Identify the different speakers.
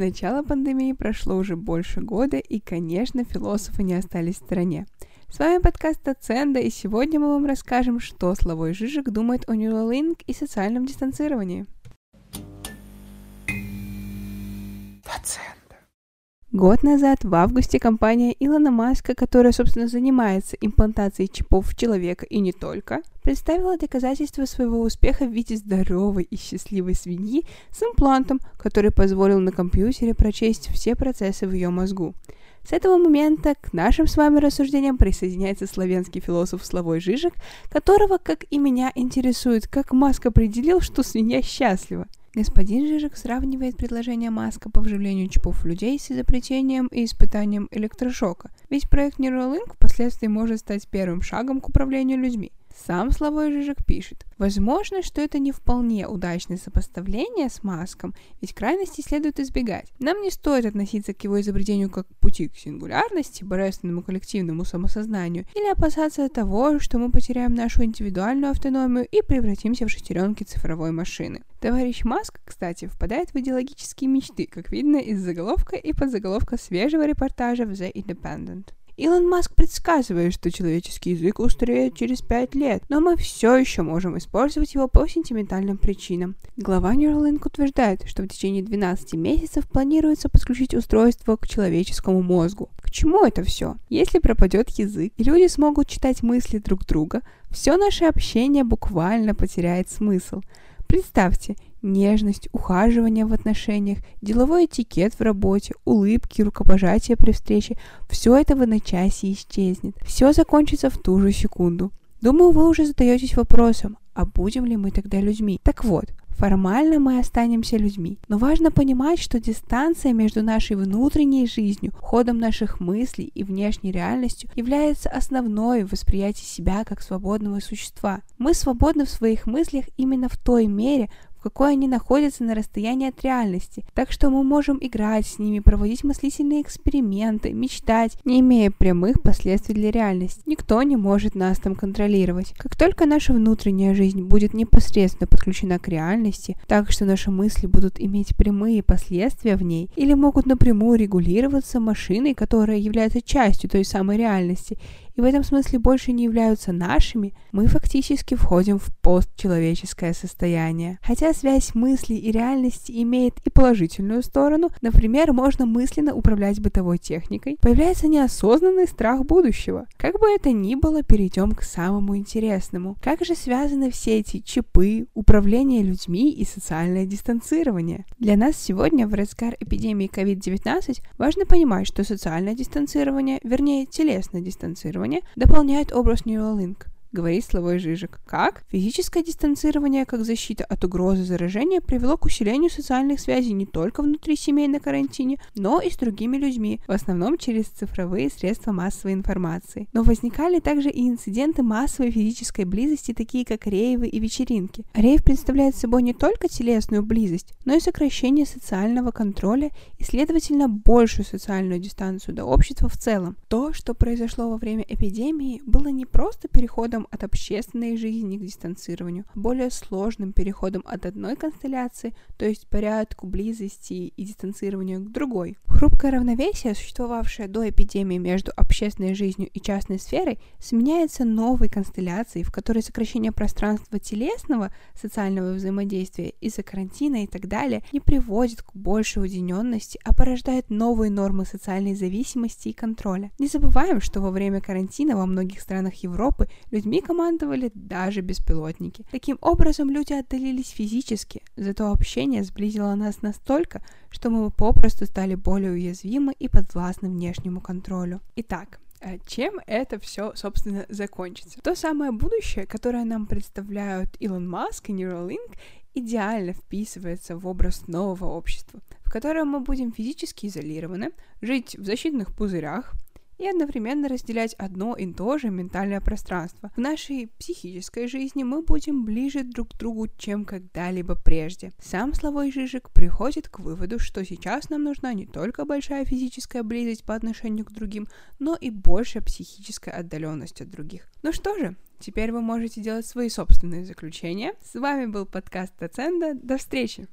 Speaker 1: начала пандемии прошло уже больше года, и, конечно, философы не остались в стороне. С вами подкаст Аценда, и сегодня мы вам расскажем, что Славой Жижик думает о Neuralink и социальном дистанцировании. Год назад, в августе, компания Илона Маска, которая, собственно, занимается имплантацией чипов в человека и не только, представила доказательства своего успеха в виде здоровой и счастливой свиньи с имплантом, который позволил на компьютере прочесть все процессы в ее мозгу. С этого момента к нашим с вами рассуждениям присоединяется славянский философ Славой Жижик, которого, как и меня, интересует, как Маск определил, что свинья счастлива – Господин Жижик сравнивает предложение Маска по вживлению чипов в людей с изобретением и испытанием электрошока, ведь проект Neuralink впоследствии может стать первым шагом к управлению людьми. Сам Славой Жижик пишет, возможно, что это не вполне удачное сопоставление с Маском, ведь крайности следует избегать. Нам не стоит относиться к его изобретению как пути к сингулярности, божественному коллективному самосознанию, или опасаться того, что мы потеряем нашу индивидуальную автономию и превратимся в шестеренки цифровой машины. Товарищ Маск, кстати, впадает в идеологические мечты, как видно из заголовка и подзаголовка свежего репортажа в The Independent. Илон Маск предсказывает, что человеческий язык устареет через пять лет, но мы все еще можем использовать его по сентиментальным причинам. Глава Neuralink утверждает, что в течение 12 месяцев планируется подключить устройство к человеческому мозгу. К чему это все? Если пропадет язык, и люди смогут читать мысли друг друга, все наше общение буквально потеряет смысл. Представьте, нежность, ухаживание в отношениях, деловой этикет в работе, улыбки, рукопожатия при встрече – все это в одночасье исчезнет. Все закончится в ту же секунду. Думаю, вы уже задаетесь вопросом, а будем ли мы тогда людьми? Так вот, формально мы останемся людьми, но важно понимать, что дистанция между нашей внутренней жизнью, ходом наших мыслей и внешней реальностью является основной в восприятии себя как свободного существа. Мы свободны в своих мыслях именно в той мере, в какой они находятся на расстоянии от реальности, так что мы можем играть с ними, проводить мыслительные эксперименты, мечтать, не имея прямых последствий для реальности. Никто не может нас там контролировать. Как только наша внутренняя жизнь будет непосредственно подключена к реальности, так что наши мысли будут иметь прямые последствия в ней, или могут напрямую регулироваться машиной, которая является частью той самой реальности, и в этом смысле больше не являются нашими, мы фактически входим в постчеловеческое состояние. Хотя связь мысли и реальности имеет и положительную сторону, например, можно мысленно управлять бытовой техникой, появляется неосознанный страх будущего. Как бы это ни было, перейдем к самому интересному. Как же связаны все эти чипы, управление людьми и социальное дистанцирование? Для нас сегодня в разгар эпидемии COVID-19 важно понимать, что социальное дистанцирование, вернее телесное дистанцирование, дистанцирования дополняет образ Neuralink говорит Славой Жижик. Как? Физическое дистанцирование как защита от угрозы заражения привело к усилению социальных связей не только внутри семей на карантине, но и с другими людьми, в основном через цифровые средства массовой информации. Но возникали также и инциденты массовой физической близости, такие как рейвы и вечеринки. Рейв представляет собой не только телесную близость, но и сокращение социального контроля и, следовательно, большую социальную дистанцию до общества в целом. То, что произошло во время эпидемии, было не просто переходом переходом от общественной жизни к дистанцированию, более сложным переходом от одной констелляции, то есть порядку, близости и дистанцированию к другой. Хрупкое равновесие, существовавшее до эпидемии между общественной жизнью и частной сферой, сменяется новой констелляцией, в которой сокращение пространства телесного, социального взаимодействия из-за карантина и так далее не приводит к большей уединенности, а порождает новые нормы социальной зависимости и контроля. Не забываем, что во время карантина во многих странах Европы людьми людьми командовали даже беспилотники. Таким образом, люди отдалились физически, зато общение сблизило нас настолько, что мы попросту стали более уязвимы и подвластны внешнему контролю. Итак, э, чем это все, собственно, закончится. То самое будущее, которое нам представляют Илон Маск и Neuralink, идеально вписывается в образ нового общества, в котором мы будем физически изолированы, жить в защитных пузырях, и одновременно разделять одно и то же ментальное пространство. В нашей психической жизни мы будем ближе друг к другу, чем когда-либо прежде. Сам Славой Жижик приходит к выводу, что сейчас нам нужна не только большая физическая близость по отношению к другим, но и большая психическая отдаленность от других. Ну что же, теперь вы можете делать свои собственные заключения. С вами был подкаст Таценда. До встречи!